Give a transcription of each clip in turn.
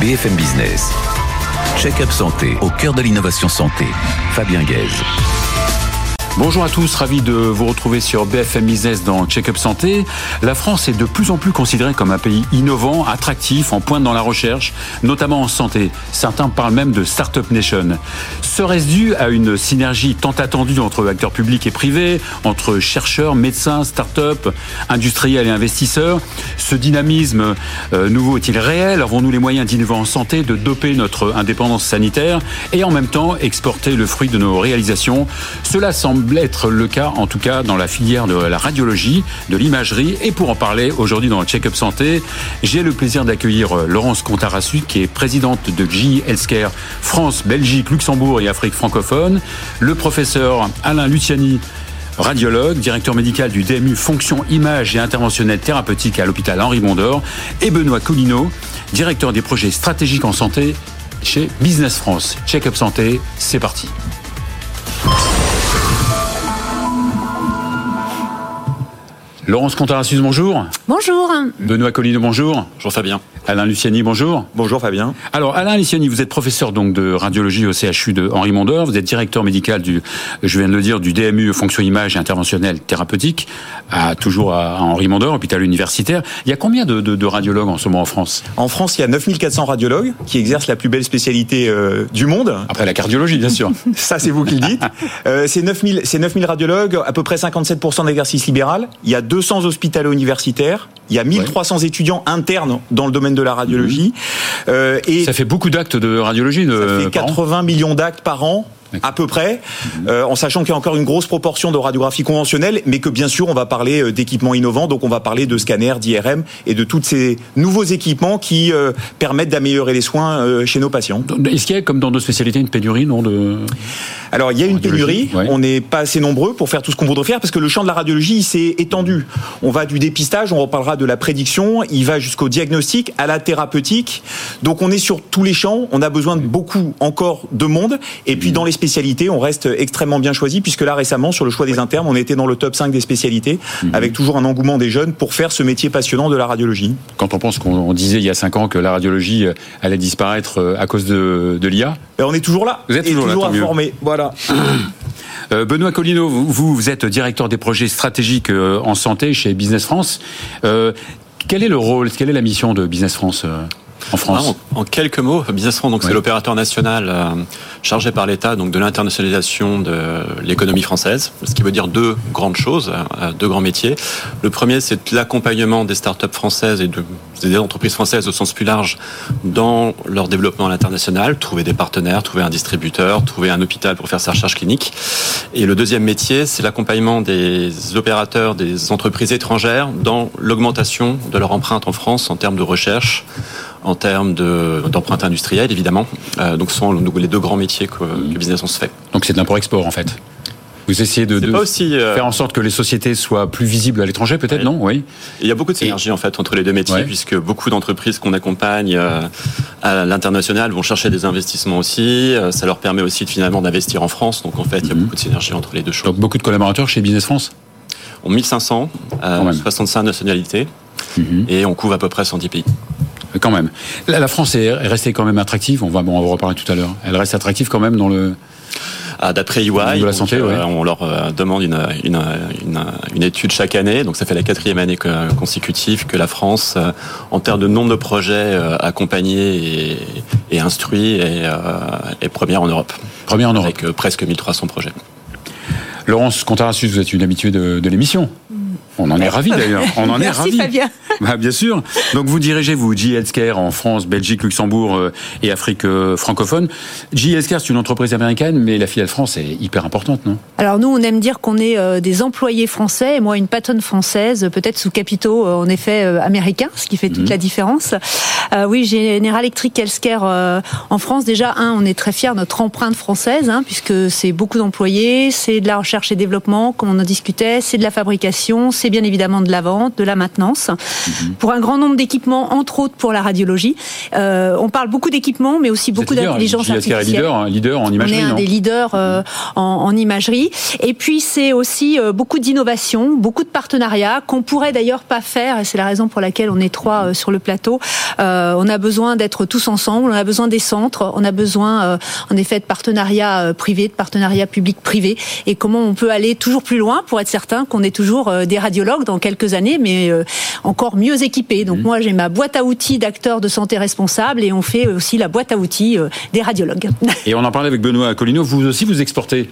BFM Business. Check-up santé au cœur de l'innovation santé. Fabien Guèze. Bonjour à tous, ravi de vous retrouver sur BFM Business dans Check-up Santé. La France est de plus en plus considérée comme un pays innovant, attractif, en pointe dans la recherche, notamment en santé. Certains parlent même de Startup Nation. Serait-ce dû à une synergie tant attendue entre acteurs publics et privés, entre chercheurs, médecins, start-up, industriels et investisseurs? Ce dynamisme euh, nouveau est-il réel? Avons-nous les moyens d'innover en santé, de doper notre indépendance sanitaire et en même temps exporter le fruit de nos réalisations? Cela semble être le cas, en tout cas dans la filière de la radiologie, de l'imagerie. Et pour en parler aujourd'hui dans le Check-up Santé, j'ai le plaisir d'accueillir euh, Laurence Contarassu, qui est présidente de GE Healthcare France, Belgique, Luxembourg et Afrique francophone, le professeur Alain Luciani, radiologue, directeur médical du DMU Fonction Image et Interventionnelle Thérapeutique à l'hôpital Henri Mondor, et Benoît Collineau, directeur des projets stratégiques en santé chez Business France. Check-up Santé, c'est parti. Laurence Contarassus, bonjour. Bonjour. Benoît Colline, bonjour. Bonjour Fabien. Alain Luciani, bonjour. Bonjour Fabien. Alors Alain Luciani, vous êtes professeur donc de radiologie au CHU de Henri Mondor, vous êtes directeur médical du, je viens de le dire, du DMU fonction image et interventionnelle thérapeutique, à, toujours à, Henri Mondor, hôpital universitaire. Il y a combien de, de, de, radiologues en ce moment en France? En France, il y a 9400 radiologues qui exercent la plus belle spécialité euh, du monde. Après la cardiologie, bien sûr. Ça, c'est vous qui le dites. Euh, c'est 9000, c'est 9000 radiologues, à peu près 57% d'exercice libéral. Il y a 200 hospitalo universitaires. Il y a 1300 ouais. étudiants internes dans le domaine de la radiologie. Mmh. Euh, et ça fait beaucoup d'actes de radiologie. De, ça fait 80 millions d'actes par an à peu près, euh, en sachant qu'il y a encore une grosse proportion de radiographie conventionnelle, mais que bien sûr on va parler euh, d'équipements innovants, donc on va parler de scanners, d'IRM et de tous ces nouveaux équipements qui euh, permettent d'améliorer les soins euh, chez nos patients. Est-ce qu'il y a, comme dans d'autres spécialités, une pénurie non de Alors il y a une pénurie, ouais. on n'est pas assez nombreux pour faire tout ce qu'on voudrait faire, parce que le champ de la radiologie s'est étendu. On va du dépistage, on reparlera de la prédiction, il va jusqu'au diagnostic, à la thérapeutique, donc on est sur tous les champs, on a besoin de beaucoup encore de monde, et puis dans les spécialités, on reste extrêmement bien choisi puisque là récemment sur le choix des internes, on était dans le top 5 des spécialités mmh. avec toujours un engouement des jeunes pour faire ce métier passionnant de la radiologie. Quand on pense qu'on disait il y a 5 ans que la radiologie allait disparaître à cause de, de l'IA, ben on est toujours là. Vous êtes toujours, et toujours là, informé. Voilà. Euh, Benoît Collino, vous, vous êtes directeur des projets stratégiques en santé chez Business France. Euh, quel est le rôle, quelle est la mission de Business France en France ah, en, en, quelques mots, France, donc c'est l'opérateur national euh, chargé par l'État donc de l'internationalisation de l'économie française, ce qui veut dire deux grandes choses, euh, deux grands métiers. Le premier, c'est l'accompagnement des startups françaises et de, des entreprises françaises au sens plus large dans leur développement à l'international, trouver des partenaires, trouver un distributeur, trouver un hôpital pour faire sa recherche clinique. Et le deuxième métier, c'est l'accompagnement des opérateurs, des entreprises étrangères dans l'augmentation de leur empreinte en France en termes de recherche, en termes d'empreinte industrielle, évidemment. Euh, donc, ce sont les deux grands métiers que, que Business France fait. Donc, c'est de l'import-export, en fait vous essayez de, de aussi, euh... faire en sorte que les sociétés soient plus visibles à l'étranger, peut-être, oui. non? Oui. Il y a beaucoup de synergie, Et... en fait, entre les deux métiers, ouais. puisque beaucoup d'entreprises qu'on accompagne euh, à l'international vont chercher des investissements aussi. Euh, ça leur permet aussi, finalement, d'investir en France. Donc, en fait, il y a mm -hmm. beaucoup de synergie entre les deux choses. Donc, beaucoup de collaborateurs chez Business France? On 1500, 65 nationalités, mm -hmm. et on couvre à peu près 110 pays quand même. La, la, France est restée quand même attractive. On va, bon, on va en reparler tout à l'heure. Elle reste attractive quand même dans le. Ah, D'après EY, de la santé, donc, ouais. euh, on leur euh, demande une, une, une, une, étude chaque année. Donc ça fait la quatrième année consécutive que la France, euh, en termes de nombre de projets accompagnés et, et instruits, est, est, première en Europe. Première en Europe. Avec presque 1300 projets. Laurence Contarassus, vous êtes une habituée de, de l'émission. On en est ravis d'ailleurs. On en Merci, est. Fabien. Bah, bien sûr. Donc vous dirigez vous J Healthcare en France, Belgique, Luxembourg euh, et Afrique euh, francophone. J Healthcare c'est une entreprise américaine, mais la filiale France est hyper importante, non? Alors nous on aime dire qu'on est euh, des employés français et moi une patronne française, peut-être sous capitaux en effet américains, ce qui fait toute mmh. la différence. oui, General Electric Healthcare en France déjà un, on est très fiers de notre empreinte française, hein, puisque c'est beaucoup d'employés, c'est de la recherche et développement, comme on en discutait, c'est de la fabrication, c'est c'est bien évidemment de la vente, de la maintenance, mhm. pour un grand nombre d'équipements, entre autres pour la radiologie. Euh, on parle beaucoup d'équipements, mais aussi beaucoup d'intelligence artificielle. Leader, leader en imagerie. On est un des leaders euh, en, en, imagerie. Et puis c'est aussi euh, beaucoup d'innovation, beaucoup de partenariats qu'on pourrait d'ailleurs pas faire. Et c'est la raison pour laquelle on est trois euh, sur le plateau. on a besoin d'être tous ensemble. On a besoin des centres. On a besoin, en effet, de partenariats privés, de partenariats publics-privés. Et comment on peut aller toujours plus loin pour être certain qu'on est toujours des dans quelques années, mais encore mieux équipés. Donc mmh. moi, j'ai ma boîte à outils d'acteurs de santé responsables et on fait aussi la boîte à outils des radiologues. Et on en parlait avec Benoît Colino. Vous aussi, vous exportez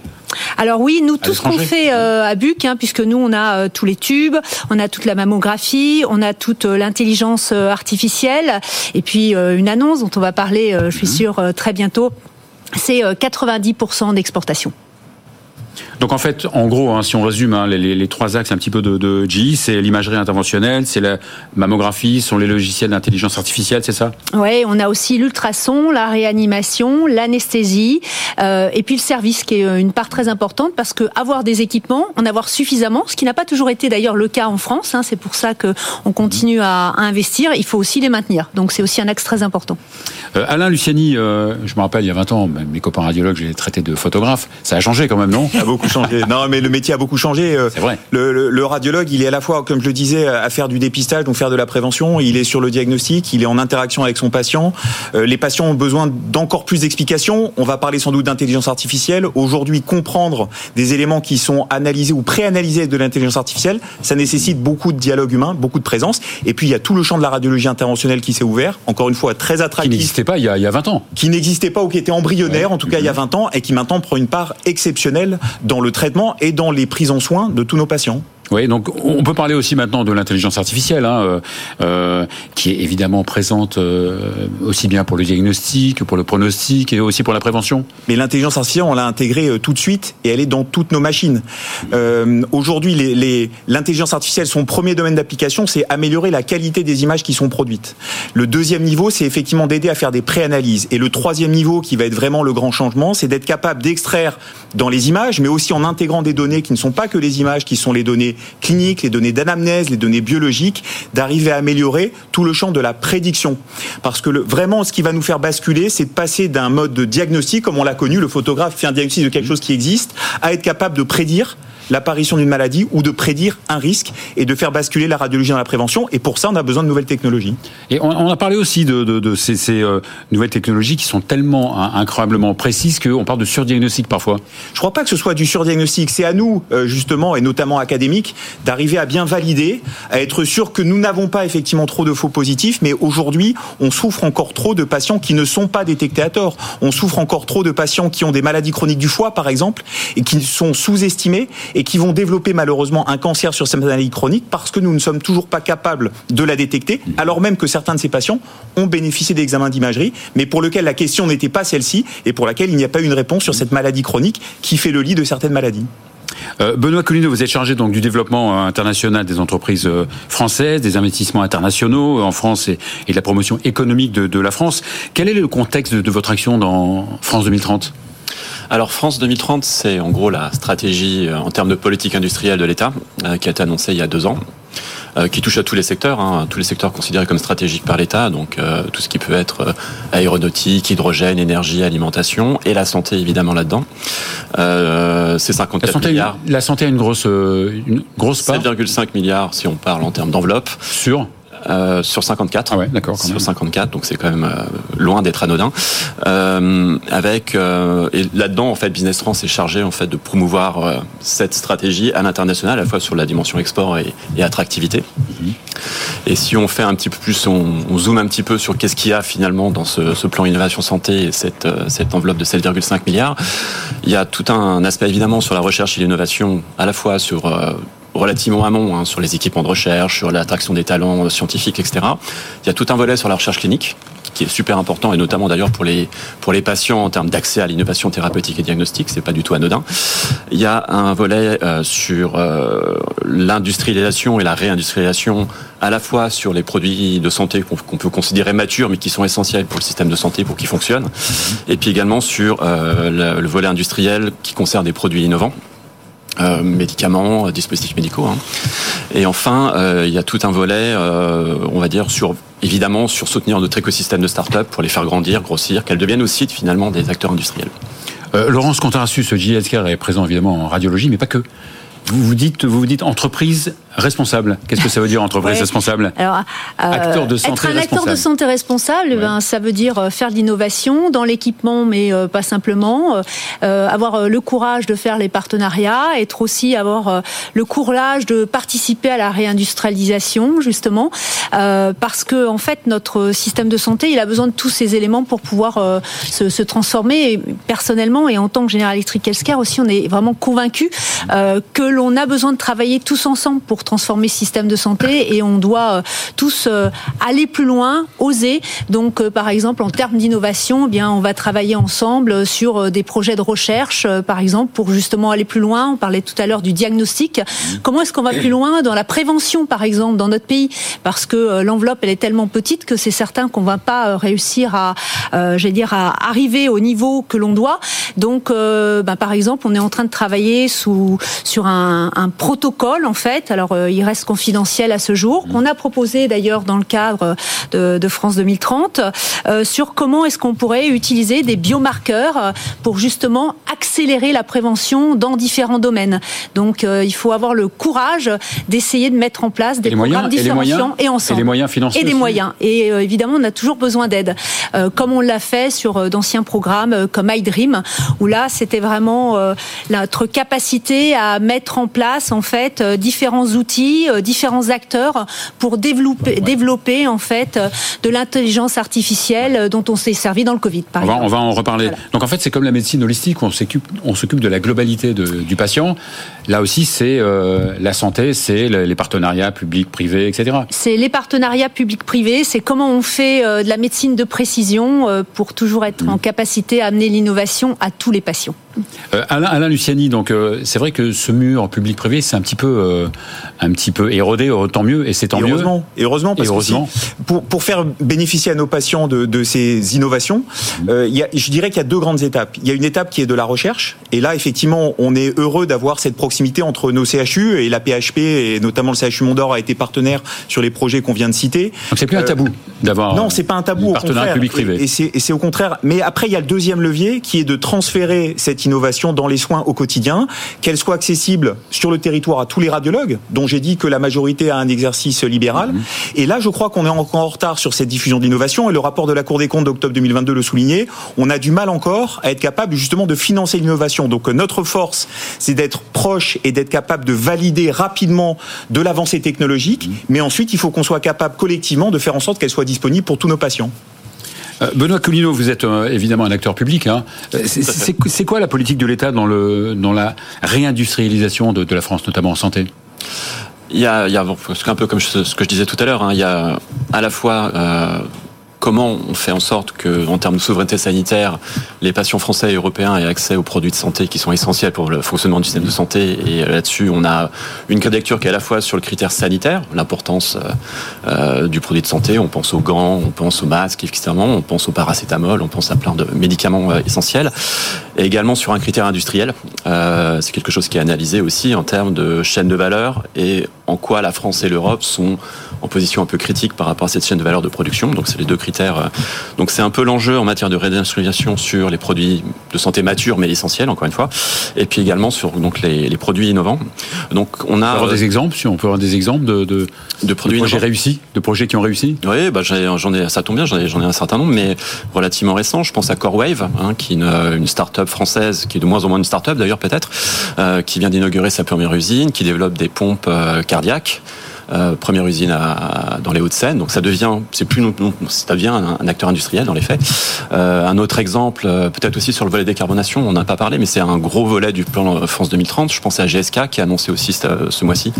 alors oui, nous tout ce qu'on fait euh, à Buc, hein, puisque nous on a euh, tous les tubes, on a toute la mammographie, on a toute euh, l'intelligence artificielle, et puis une annonce dont on va parler, je suis mhm. sûre, très bientôt, c'est 90% d'exportation. Donc en fait, en gros, hein, si on résume hein, les, trois axes un petit peu de, de GE, c'est l'imagerie interventionnelle, c'est la mammographie, sont les logiciels d'intelligence artificielle, c'est ça? Oui, on a aussi l'ultrason, la réanimation, l'anesthésie, euh, et puis le service qui est euh, une part très importante parce que avoir des équipements, en avoir suffisamment, ce qui n'a pas toujours été d'ailleurs le cas en France, hein, c'est pour ça que on continue à, investir, il faut aussi les maintenir. Donc c'est aussi un axe très important. Euh, Alain Luciani, euh, je me rappelle il y a 20 ans, mes copains radiologues, j'ai traité de photographe, ça a changé quand même, non? A beaucoup changé. Non, mais le métier a beaucoup changé. Euh, c'est vrai. Le, radiologue, il est à la fois, comme je le disais, à faire du dépistage, donc faire de la prévention. Il est sur le diagnostic, il est en interaction avec son patient. Euh, les patients ont besoin d'encore plus d'explications. On va parler sans doute d'intelligence artificielle. Aujourd'hui, comprendre des éléments qui sont analysés ou préanalysés de l'intelligence artificielle, ça nécessite beaucoup de dialogue humain, beaucoup de présence. Et puis, il y a tout le champ de la radiologie interventionnelle qui s'est ouvert. Encore une fois, très attractif. Qui n'existait pas il y, a, il y, a, 20 ans. Qui n'existait pas ou qui était embryonnaire, en tout cas il y a 20 ans, et qui maintenant prend une part exceptionnelle dans le traitement et dans les prises en soins de tous nos patients. Oui, donc on peut parler aussi maintenant de l'intelligence artificielle, hein, euh, euh, qui est évidemment présente euh, aussi bien pour le diagnostic pour le pronostic et aussi pour la prévention. Mais l'intelligence artificielle, on l'a intégrée tout de suite et elle est dans toutes nos machines. Aujourd'hui, l'intelligence les, artificielle, son premier domaine d'application, c'est améliorer la qualité des images qui sont produites. Le deuxième niveau, c'est effectivement d'aider à faire des préanalyses. Et le troisième niveau, qui va être vraiment le grand changement, c'est d'être capable d'extraire dans les images, mais aussi en intégrant des données qui ne sont pas que les images, qui sont les données cliniques, les données d'anamnèse, les données biologiques, d'arriver à améliorer tout le champ de la prédiction. Parce que vraiment, ce qui va nous faire basculer, c'est de passer d'un mode de diagnostic, comme on l'a connu, le photographe fait un diagnostic de quelque chose qui existe, à être capable de prédire l'apparition d'une maladie ou de prédire un risque et de faire basculer la radiologie dans la prévention. Et pour ça, on a besoin de nouvelles technologies. Et on, a parlé aussi de, ces, euh, nouvelles technologies qui sont tellement hein, incroyablement précises qu'on parle de surdiagnostic parfois. Je ne crois pas que ce soit du surdiagnostic. C'est à nous, euh, justement, et notamment académiques, d'arriver à bien valider, à être sûr que nous n'avons pas effectivement trop de faux positifs, mais aujourd'hui, on souffre encore trop de patients qui ne sont pas détectés à tort. On souffre encore trop de patients qui ont des maladies chroniques du foie, par exemple, et qui sont sous-estimés et qui vont développer malheureusement un cancer sur cette maladie chronique parce que nous ne sommes toujours pas capables de la détecter, alors même que certains de ces patients ont bénéficié d'examens d'imagerie, mais pour lequel la question n'était pas celle-ci et pour laquelle il n'y a pas eu une réponse sur cette maladie chronique qui fait le lit de certaines maladies. Euh, Benoît Colino, vous êtes chargé donc du développement euh, international des entreprises euh, françaises, des investissements internationaux en France et, de la promotion économique de, la France. Quel est le contexte de votre action dans France 2030 alors France 2030, c'est en gros la stratégie euh, en termes de politique industrielle de l'État euh, qui a été annoncée il y a deux ans. Euh, qui touche à tous les secteurs, hein, tous les secteurs considérés comme stratégiques par l'État, donc tout ce qui peut être aéronautique, hydrogène, énergie, alimentation, et la santé évidemment là-dedans. c'est 54 la santé, milliards. La santé a une grosse, une grosse part 7,5 milliards si on parle en termes d'enveloppe. Sur euh, sur 54. Ah ouais, d'accord. Sur 54, donc c'est quand même euh, loin d'être anodin. Euh, avec et là-dedans, en fait, Business France est chargé en fait de promouvoir cette stratégie à l'international, à la fois sur la dimension export et, et attractivité. Mhm. Et si on fait un petit peu plus, on, on zoome un petit peu sur qu'est-ce qu'il y a finalement dans ce, ce plan innovation santé et cette, cette enveloppe de 7,5 milliards, il y a tout un aspect évidemment sur la recherche et l'innovation, à la fois sur relativement amont hein, sur les équipements de recherche, sur l'attraction des talents euh, scientifiques, etc. Il y a tout un volet sur la recherche clinique qui est super important et notamment d'ailleurs pour les pour les patients en termes d'accès à l'innovation thérapeutique et diagnostique, c'est pas du tout anodin. Il y a un volet euh, sur euh, l'industrialisation et la réindustrialisation à la fois sur les produits de santé qu'on peut considérer matures mais qui sont essentiels pour le système de santé pour qu'il fonctionne et puis également sur le volet industriel qui concerne des produits innovants médicaments, dispositifs médicaux. Hein. Et enfin, il y a tout un volet, on va dire, sur évidemment sur soutenir notre écosystème de start-up pour les faire grandir, grossir, qu'elles deviennent aussi finalement des acteurs industriels. Laurence Contarassus, JSK est présent évidemment en radiologie, mais pas que. Vous vous dites, vous vous dites entreprise responsable. Qu'est-ce que ça veut dire entreprise responsable Alors, euh, acteur de santé être un acteur de santé responsable, ben, ça veut dire euh, faire de l'innovation dans l'équipement, mais euh, pas simplement. avoir le courage de faire les partenariats, être aussi avoir le courage de participer à la réindustrialisation, justement, parce que en fait notre système de santé, il a besoin de tous ces éléments pour pouvoir se, se, transformer. Et personnellement, et en tant que General Electric Healthcare aussi, on est vraiment convaincu que l'on a besoin de travailler tous ensemble pour transformer ce système de santé et on doit euh, tous euh, aller plus loin, oser. Donc, euh, par exemple, en termes d'innovation, eh bien, on va travailler ensemble sur des projets de recherche, par exemple, pour justement aller plus loin. On parlait tout à l'heure du diagnostic. Comment est-ce qu'on va plus loin dans la prévention, par exemple, dans notre pays? Parce que l'enveloppe, elle est tellement petite que c'est certain qu'on va pas réussir à, j'allais dire, à arriver au niveau que l'on doit. Donc, ben, par exemple, on est en train de travailler sous sur un, un protocole, en fait. Alors, euh, il reste confidentiel à ce jour, qu'on a proposé d'ailleurs dans le cadre de, France 2030, euh, sur comment est-ce qu'on pourrait utiliser des biomarqueurs euh, pour justement accélérer la prévention dans différents domaines. Donc il faut avoir le courage d'essayer de mettre en place des programmes différenciants et, ensemble. Et les moyens financiers. Et des moyens. Et évidemment, on a toujours besoin d'aide, comme on l'a fait sur d'anciens programmes comme iDream, où là, c'était vraiment notre capacité à mettre en place en fait différents outils euh, différents acteurs pour développer, développer en fait euh, de l'intelligence artificielle euh, dont on s'est servi dans le Covid. Par on, va, on va en reparler. Donc en fait, c'est comme la médecine holistique, on s'occupe, on s'occupe de la globalité du patient. Là aussi, c'est la santé, c'est les partenariats publics-privés, etc. C'est les partenariats publics-privés, c'est comment on fait de la médecine de précision pour toujours être mm. en capacité à amener l'innovation à tous les patients. Alain, Luciani, donc c'est vrai que ce mur public-privé, c'est un petit peu un petit peu érodé, autant mieux, et c'est tant heureusement, mieux. Et heureusement, parce que pour, pour faire bénéficier à nos patients de, de ces innovations, euh, y a, je dirais qu'il y a deux grandes étapes. Il y a une étape qui est de la recherche, et là, effectivement, on est heureux d'avoir cette proximité entre nos CHU et la PHP, et notamment le CHU Mondor a été partenaire sur les projets qu'on vient de citer. Donc c'est plus un tabou euh, d'avoir. Non, c'est pas un tabou. Au partenariat public-privé. Et, c'est au contraire. Mais après, il y a le deuxième levier qui est de transférer cette innovation dans les soins au quotidien, qu'elle soit accessible sur le territoire à tous les radiologues, dont j'ai dit que la majorité a un exercice libéral. Mhm. Et là, je crois qu'on est encore en retard sur cette diffusion d'innovation. Et le rapport de la Cour des comptes d'octobre 2022 le soulignait. On a du mal encore à être capable justement de financer l'innovation. Donc notre force, c'est d'être proche et d'être capable de valider rapidement de l'avancée technologique. Mhm. Mais ensuite, il faut qu'on soit capable collectivement de faire en sorte qu'elle soit disponible pour tous nos patients. Euh, Benoît Colino, vous êtes euh, évidemment un acteur public. Hein. C'est quoi la politique de l'État dans, dans la réindustrialisation de, de la France, notamment en santé? Il y a, il y a un peu comme ce que je disais tout à l'heure, hein, il y a à la fois euh, comment on fait en sorte que, en termes de souveraineté sanitaire, les patients français et européens aient accès aux produits de santé qui sont essentiels pour le fonctionnement du système de santé. Et là-dessus, on a une lecture qui est à la fois sur le critère sanitaire, l'importance euh, euh, du produit de santé. On pense aux gants, on pense aux masques, évidemment, on pense au paracétamol, on pense à plein de médicaments euh, essentiels. Et également sur un critère industriel. C'est quelque chose qui est analysé aussi en termes de chaîne de valeur et en quoi la France et l'Europe sont en position un peu critique par rapport à cette chaîne de valeur de production. Donc c'est les deux critères. Euh, donc c'est un peu l'enjeu en matière de réindustrialisation sur les produits de santé matures mais essentiels encore une fois, et puis également sur donc les, produits innovants. Donc on a on peut des exemples, si on peut avoir des exemples de, de, produits projets réussis, de projets qui ont réussi. Oui, bah j'en ai, ça tombe bien, j'en ai, ai, un certain nombre, mais relativement récents. Je pense à CoreWave, hein, qui est une, une start-up française, qui est de moins en moins une start-up d'ailleurs peut-être, euh, qui vient d'inaugurer sa première usine, qui développe des pompes euh, cardiaques. Euh, première usine à, dans les Hauts-de-Seine. Donc ça devient, c'est plus non, ça devient un, acteur industriel dans les faits. Euh, un autre exemple, euh, peut-être aussi sur le volet décarbonation, on n'a pas parlé, mais c'est un gros volet du plan France 2030. Je pense à GSK qui a annoncé aussi ce, mois-ci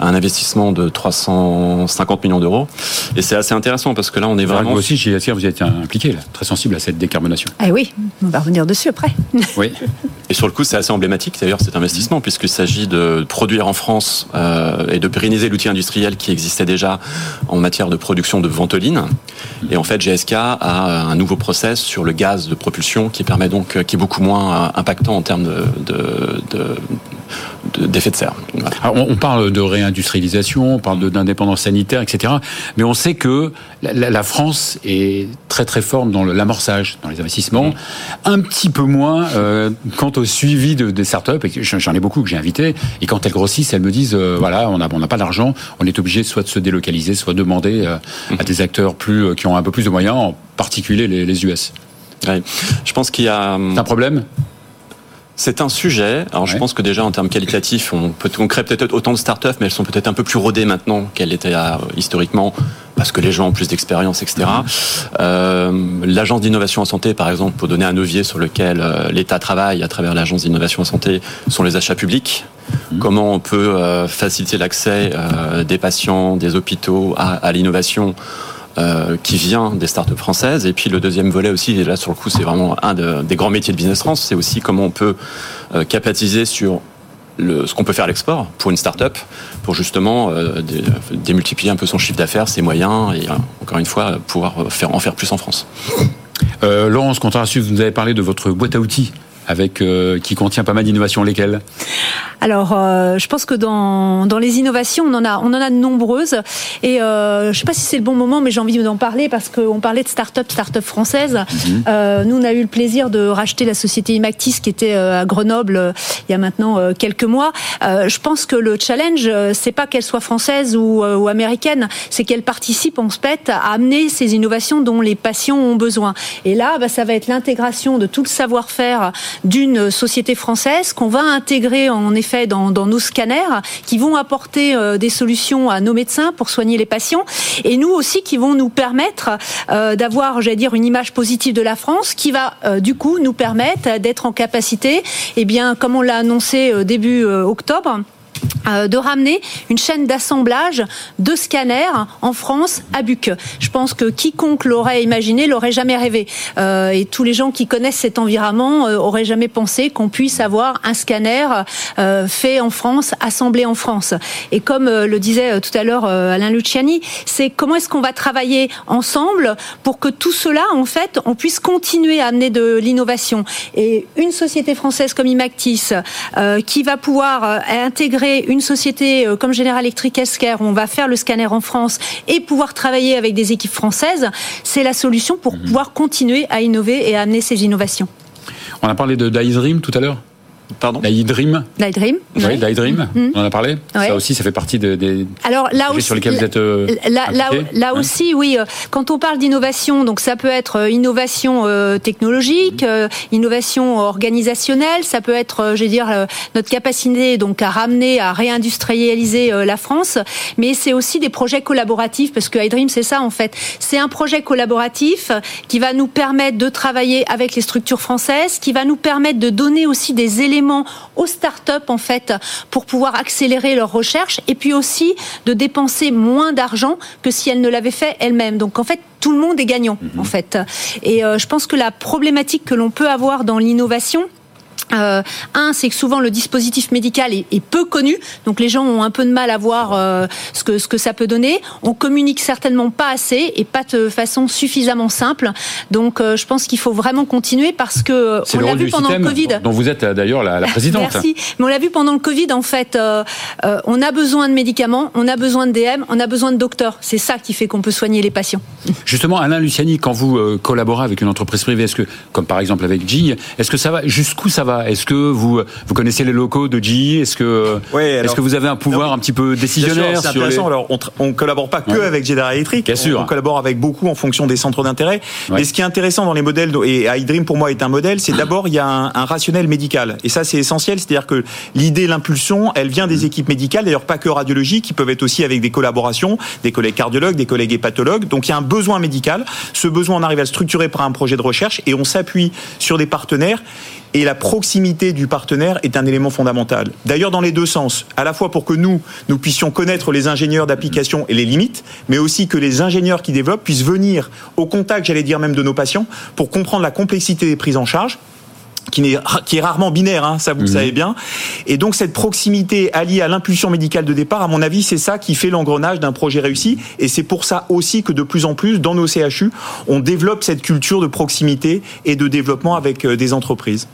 un investissement de 350 millions d'euros. Et c'est assez intéressant parce que là, on est vraiment. Vous aussi, GSK, vous êtes impliqué, là, très sensible à cette décarbonation. Ah oui, on va revenir dessus après. Oui. Et sur le coup, c'est assez emblématique d'ailleurs cet investissement, puisqu'il s'agit de produire en France et de pérenniser l'outil industriel qui existait déjà en matière de production de ventoline. Et en fait, GSK a un nouveau process sur le gaz de propulsion qui permet donc, qui est beaucoup moins impactant en termes de, d'effet de, serre. on, parle de réindustrialisation, on parle d'indépendance sanitaire, etc. Mais on sait que la, France est très très forte dans l'amorçage, dans les investissements, mm. un petit peu moins euh, quant au suivi de, des startups. J'en ai beaucoup que j'ai invité. Et quand elles grossissent, elles me disent euh, voilà, on n'a on pas d'argent, on est obligé soit de se délocaliser, soit demander euh, à mm. des acteurs plus qui ont un peu plus de moyens, en particulier les, les US. Je pense qu'il y a. un problème? C'est un sujet. Alors, je pense que déjà en termes qualitatifs, on, peut, on crée peut-être autant de startups, mais elles sont peut-être un peu plus rodées maintenant qu'elles étaient euh, historiquement, parce que les gens ont plus d'expérience, etc. Euh, l'agence d'innovation en santé, par exemple, pour donner un levier sur lequel euh, l'État travaille à travers l'agence d'innovation en santé, sont les achats publics. Mmh. Comment on peut faciliter l'accès des patients, des hôpitaux à, à l'innovation euh, qui vient des startups françaises. Et puis le deuxième volet aussi, et là sur le coup c'est vraiment un des grands métiers de Business France, c'est aussi comment on peut euh, capitaliser sur ce qu'on peut faire à l'export pour une start-up, pour justement euh, démultiplier un peu son chiffre d'affaires, ses moyens, et encore une fois, pouvoir faire, en faire plus en France. Laurence Contrassus, vous nous avez parlé de votre boîte à outils avec qui contient pas mal d'innovations. Lesquelles? Alors, euh, je pense que dans, dans les innovations, on en a, on en a de nombreuses. Et euh, je sais pas si c'est le bon moment, mais j'ai envie d'en parler parce qu'on parlait de start-up, start-up française. Mhm. Euh, nous, on a eu le plaisir de racheter la société Imactis qui était à Grenoble il y a maintenant quelques mois. je pense que le challenge, c'est pas qu'elle soit française ou, ou américaine, c'est qu'elle participe en SPET à amener ces innovations dont les patients ont besoin. Et là, bah, ça va être l'intégration de tout le savoir-faire d'une société française qu'on va intégrer en effet dans, nos scanners qui vont apporter euh, des solutions à nos médecins pour soigner les patients et nous aussi qui vont nous permettre euh, d'avoir, j'allais dire, une image positive de la France qui va euh, du coup nous permettre d'être en capacité, et eh bien, comme on l'a annoncé début octobre, de ramener une chaîne d'assemblage de scanners en France à Buc. Je pense que quiconque l'aurait imaginé l'aurait jamais rêvé. Euh, et tous les gens qui connaissent cet environnement euh, auraient jamais pensé qu'on puisse avoir un scanner fait en France, assemblé en France. Et comme le disait tout à l'heure Alain Luciani, c'est comment est-ce qu'on va travailler ensemble pour que tout cela, en fait, on puisse continuer à amener de l'innovation. Et une société française comme Imactis, qui va pouvoir intégrer une société euh, comme General Electric où on va faire le scanner en France et pouvoir travailler avec des équipes françaises, c'est la solution pour mhm. pouvoir continuer à innover et à amener ces innovations. On a parlé de Dream tout à l'heure Pardon L'Aidream L'Aidream Oui, oui. Mm. on en a parlé Ça aussi, ça fait partie des, Alors, là aussi, sur lesquels vous êtes euh, Là, là, aussi, oui, euh, quand on parle d'innovation, donc ça peut être euh, innovation technologique, innovation organisationnelle, ça peut être, je veux dire, notre capacité donc à ramener, à réindustrialiser la France, mais c'est aussi des projets collaboratifs, parce que iDream, c'est ça en fait. C'est un projet collaboratif qui va nous permettre de travailler avec les structures françaises, qui va nous permettre de donner aussi des éléments aux startups en fait pour pouvoir accélérer leurs recherches et puis aussi de dépenser moins d'argent que si elles ne l'avaient fait elles-mêmes. Donc en fait tout le monde est gagnant mhm. en fait. Et euh, je pense que la problématique que l'on peut avoir dans l'innovation, euh, un, c'est que souvent le dispositif médical est, peu connu, donc les gens ont un peu de mal à voir euh, ce que ce que ça peut donner. On communique certainement pas assez et pas de façon suffisamment simple. Donc, euh, je pense qu'il faut vraiment continuer parce que on l'a vu pendant le Covid. Dont vous êtes d'ailleurs la, la, présidente. Merci. Mais on l'a vu pendant le Covid. En fait, on a besoin de médicaments, on a besoin de DM, on a besoin de docteurs. C'est ça qui fait qu'on peut soigner les patients. Justement, Alain Luciani, quand vous collaborez avec une entreprise privée, est-ce que, comme par exemple avec G, est-ce que ça va jusqu'où ça va est-ce que vous vous connaissez les locaux de GE Est-ce que est-ce que vous avez un pouvoir un petit peu décisionnaire C'est intéressant. Alors on, ne collabore pas que avec General Electric. Bien sûr. On, collabore avec beaucoup en fonction des centres d'intérêt. Mais ce qui est intéressant dans les modèles et iDream pour moi est un modèle, c'est d'abord il y a un, rationnel médical et ça c'est essentiel. C'est-à-dire que l'idée, l'impulsion, elle vient des équipes médicales. D'ailleurs pas que radiologiques, qui peuvent être aussi avec des collaborations, des collègues cardiologues, des collègues hépatologues. Donc il y a un besoin médical. Ce besoin on arrive à le structurer par un projet de recherche et on s'appuie sur des partenaires et la proximité du partenaire est un élément fondamental. D'ailleurs, dans les deux sens, à la fois pour que nous, nous puissions connaître les ingénieurs d'application et les limites, mais aussi que les ingénieurs qui développent puissent venir au contact, j'allais dire même de nos patients, pour comprendre la complexité des prises en charge, qui est, qui est rarement binaire, hein, ça vous le mhm. savez bien. Et donc cette proximité alliée à l'impulsion médicale de départ, à mon avis, c'est ça qui fait l'engrenage d'un projet réussi. Et c'est pour ça aussi que de plus en plus, dans nos CHU, on développe cette culture de proximité et de développement avec euh, des entreprises.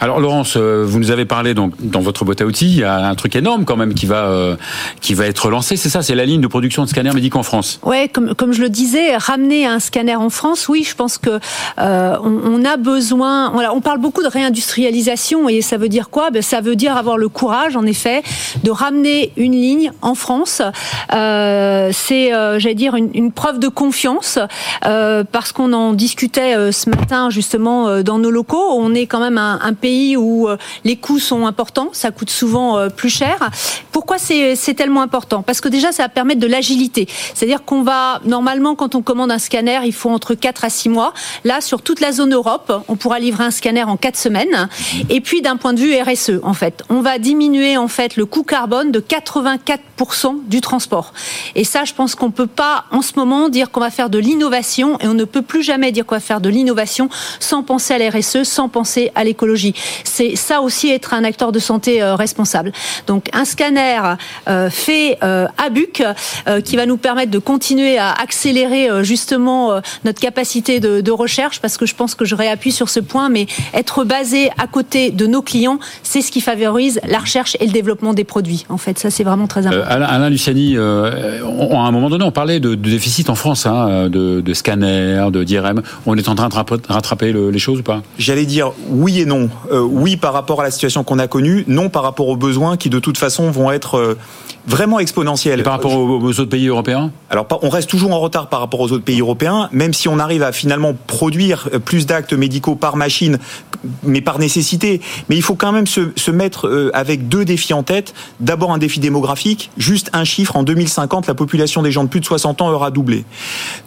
Alors Laurence, euh, vous nous avez parlé donc dans votre boîte à outils, il y a un truc énorme quand même qui va euh, qui va être lancé, c'est ça, c'est la ligne de production de scanners médicaux en France. Ouais, comme comme je le disais, ramener un scanner en France, oui, je pense que euh, on, a besoin. On parle beaucoup de réindustrialisation et ça veut dire quoi? Ben, ça veut dire avoir le courage, en effet, de ramener une ligne en France. C'est, j'allais dire, une, une, preuve de confiance parce qu'on en discutait ce matin justement dans nos locaux. On est quand même un, un pays où euh, les coûts sont importants, ça coûte souvent euh, plus cher. Pourquoi c'est tellement important? Parce que déjà, ça va permettre de l'agilité. C'est-à-dire qu'on va, normalement, quand on commande un scanner, il faut entre 4 à 6 mois. Là, sur toute la zone Europe, on pourra livrer un scanner en 4 semaines. Et puis, d'un point de vue RSE, en fait, on va diminuer, en fait, le coût carbone de 84% du transport. Et ça, je pense qu'on peut pas, en ce moment, dire qu'on va faire de l'innovation et on ne peut plus jamais dire qu'on va faire de l'innovation sans penser à l'RSE, sans penser à l'écologie. C'est ça aussi être un acteur de santé euh, responsable. Donc un scanner euh, fait euh, à Buc qui va nous permettre de continuer à accélérer justement notre capacité de, de, recherche parce que je pense que je réappuie sur ce point, mais être basé à côté de nos clients, c'est ce qui favorise la recherche et le développement des produits. En fait, ça c'est vraiment très important. Alain, Alain, Luciani, on, à un moment donné, on parlait de, de déficit en France, hein, de, de scanners, de d'IRM. On est en train de rattraper le, les choses ou pas? J'allais dire oui et non. Euh, oui par rapport à la situation qu'on a connue, non par rapport aux besoins qui de toute façon vont être euh, vraiment exponentiels. Et par rapport aux, autres pays européens Alors on reste toujours en retard par rapport aux autres pays européens, même si on arrive à finalement produire euh, plus d'actes médicaux par machine, mais par nécessité. Mais il faut quand même se, se mettre avec deux défis en tête. D'abord un défi démographique, juste un chiffre, en 2050, la population des gens de plus de 60 ans aura doublé.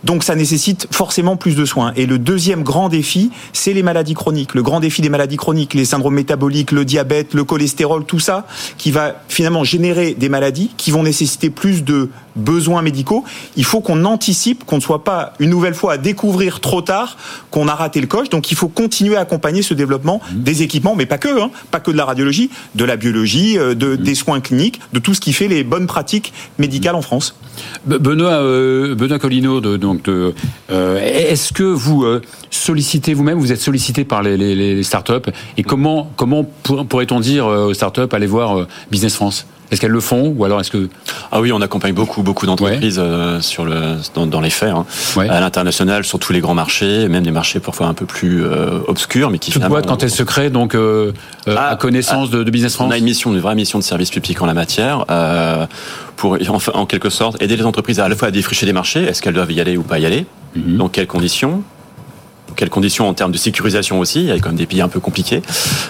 Donc ça nécessite forcément plus de soins. Et le deuxième grand défi, c'est les maladies chroniques. Le grand défi des maladies chroniques, les syndromes métaboliques, le diabète, le cholestérol, tout ça, qui va finalement générer des maladies qui vont nécessiter plus de besoins médicaux. Il faut qu'on anticipe, qu'on ne soit pas une nouvelle fois à découvrir trop tard qu'on a raté le coche. Donc il faut continuer à accompagner ce développement mmh. des équipements, mais pas que, hein, pas que de la radiologie, de la biologie, euh, de, mmh. des soins cliniques, de tout ce qui fait les bonnes pratiques médicales en France. Benoît, euh, Benoît Collineau, de, donc, euh, est-ce que vous sollicitez vous-même, vous êtes sollicité par les, les, les startups, et comment, comment pourrait-on dire aux startups, allez voir Business France? Est-ce qu'elles le font ou alors est-ce que ah oui, on accompagne beaucoup beaucoup d'entreprises euh, sur le dans, dans les faits hein. à l'international sur tous les grands marchés, même des marchés parfois un peu plus euh, obscurs, mais qui Toute boîte quand elle se crée donc euh, ah, à connaissance de, de, Business France. On a une mission, une vraie mission de service public en la matière. pour en, en, quelque sorte aider les entreprises à, à la fois à défricher des marchés, est-ce qu'elles doivent y aller ou pas y aller, mhm. dans quelles conditions, quelles conditions en termes de sécurisation aussi, il y a quand même des pays un peu compliqués,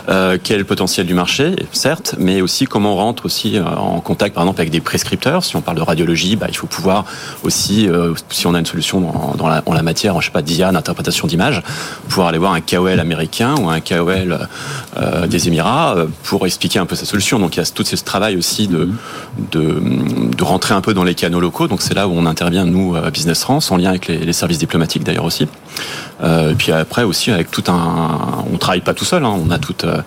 euh, quel potentiel du marché, certes, mais aussi comment on rentre aussi euh, en contact par exemple avec des prescripteurs. Si on parle de radiologie, bah, il faut pouvoir aussi, euh, si on a une solution dans, la, en la matière, je sais pas, d'IA, d'interprétation d'image, pouvoir aller voir un KOL américain ou un KOL euh, des Émirats euh, pour expliquer un peu sa solution. Donc il y a tout ce travail aussi de, de, de rentrer un peu dans les canaux locaux. Donc c'est là où on intervient, nous, à Business France, en lien avec les services diplomatiques d'ailleurs aussi. Euh, puis après aussi avec tout un, on travaille pas tout seul, hein, on a tout, euh,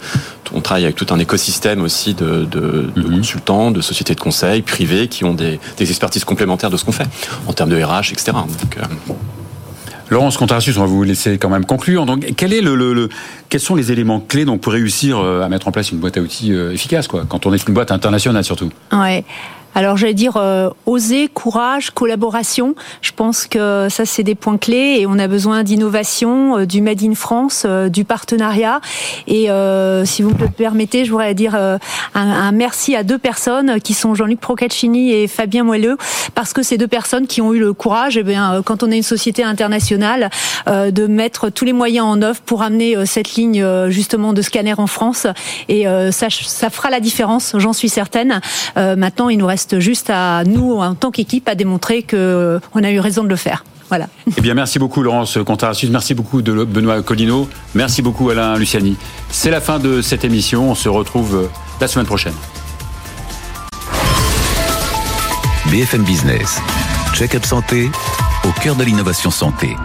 on travaille avec tout un écosystème aussi de, de, de mhm. consultants, de sociétés de conseil privées qui ont des, des expertises complémentaires de ce qu'on fait en termes de RH, etc. Donc, euh... Laurence Contarsus, on va vous laisser quand même conclure. Donc, quel est le, le, le, quels sont les éléments clés donc pour réussir à mettre en place une boîte à outils efficace, quoi, quand on est une boîte internationale surtout? Ouais. Alors j'allais dire euh, oser, courage, collaboration. Je pense que ça c'est des points clés et on a besoin d'innovation, euh, du made in France, euh, du partenariat. Et euh, si vous me le permettez, je voudrais dire un, un, merci à deux personnes qui sont Jean-Luc Procaccini et Fabien Moelleux parce que ces deux personnes qui ont eu le courage, eh bien quand on est une société internationale, de mettre tous les moyens en œuvre pour amener cette ligne justement de scanner en France. Et ça, ça fera la différence, j'en suis certaine. maintenant, il nous reste reste juste à nous, en tant qu'équipe, à démontrer qu'on a eu raison de le faire. Voilà. Eh bien, merci beaucoup Laurence Contarassus, merci beaucoup de Benoît Collino, merci beaucoup Alain Luciani. C'est la fin de cette émission, on se retrouve euh, la semaine prochaine. BFM Business, check-up santé, au cœur de l'innovation santé.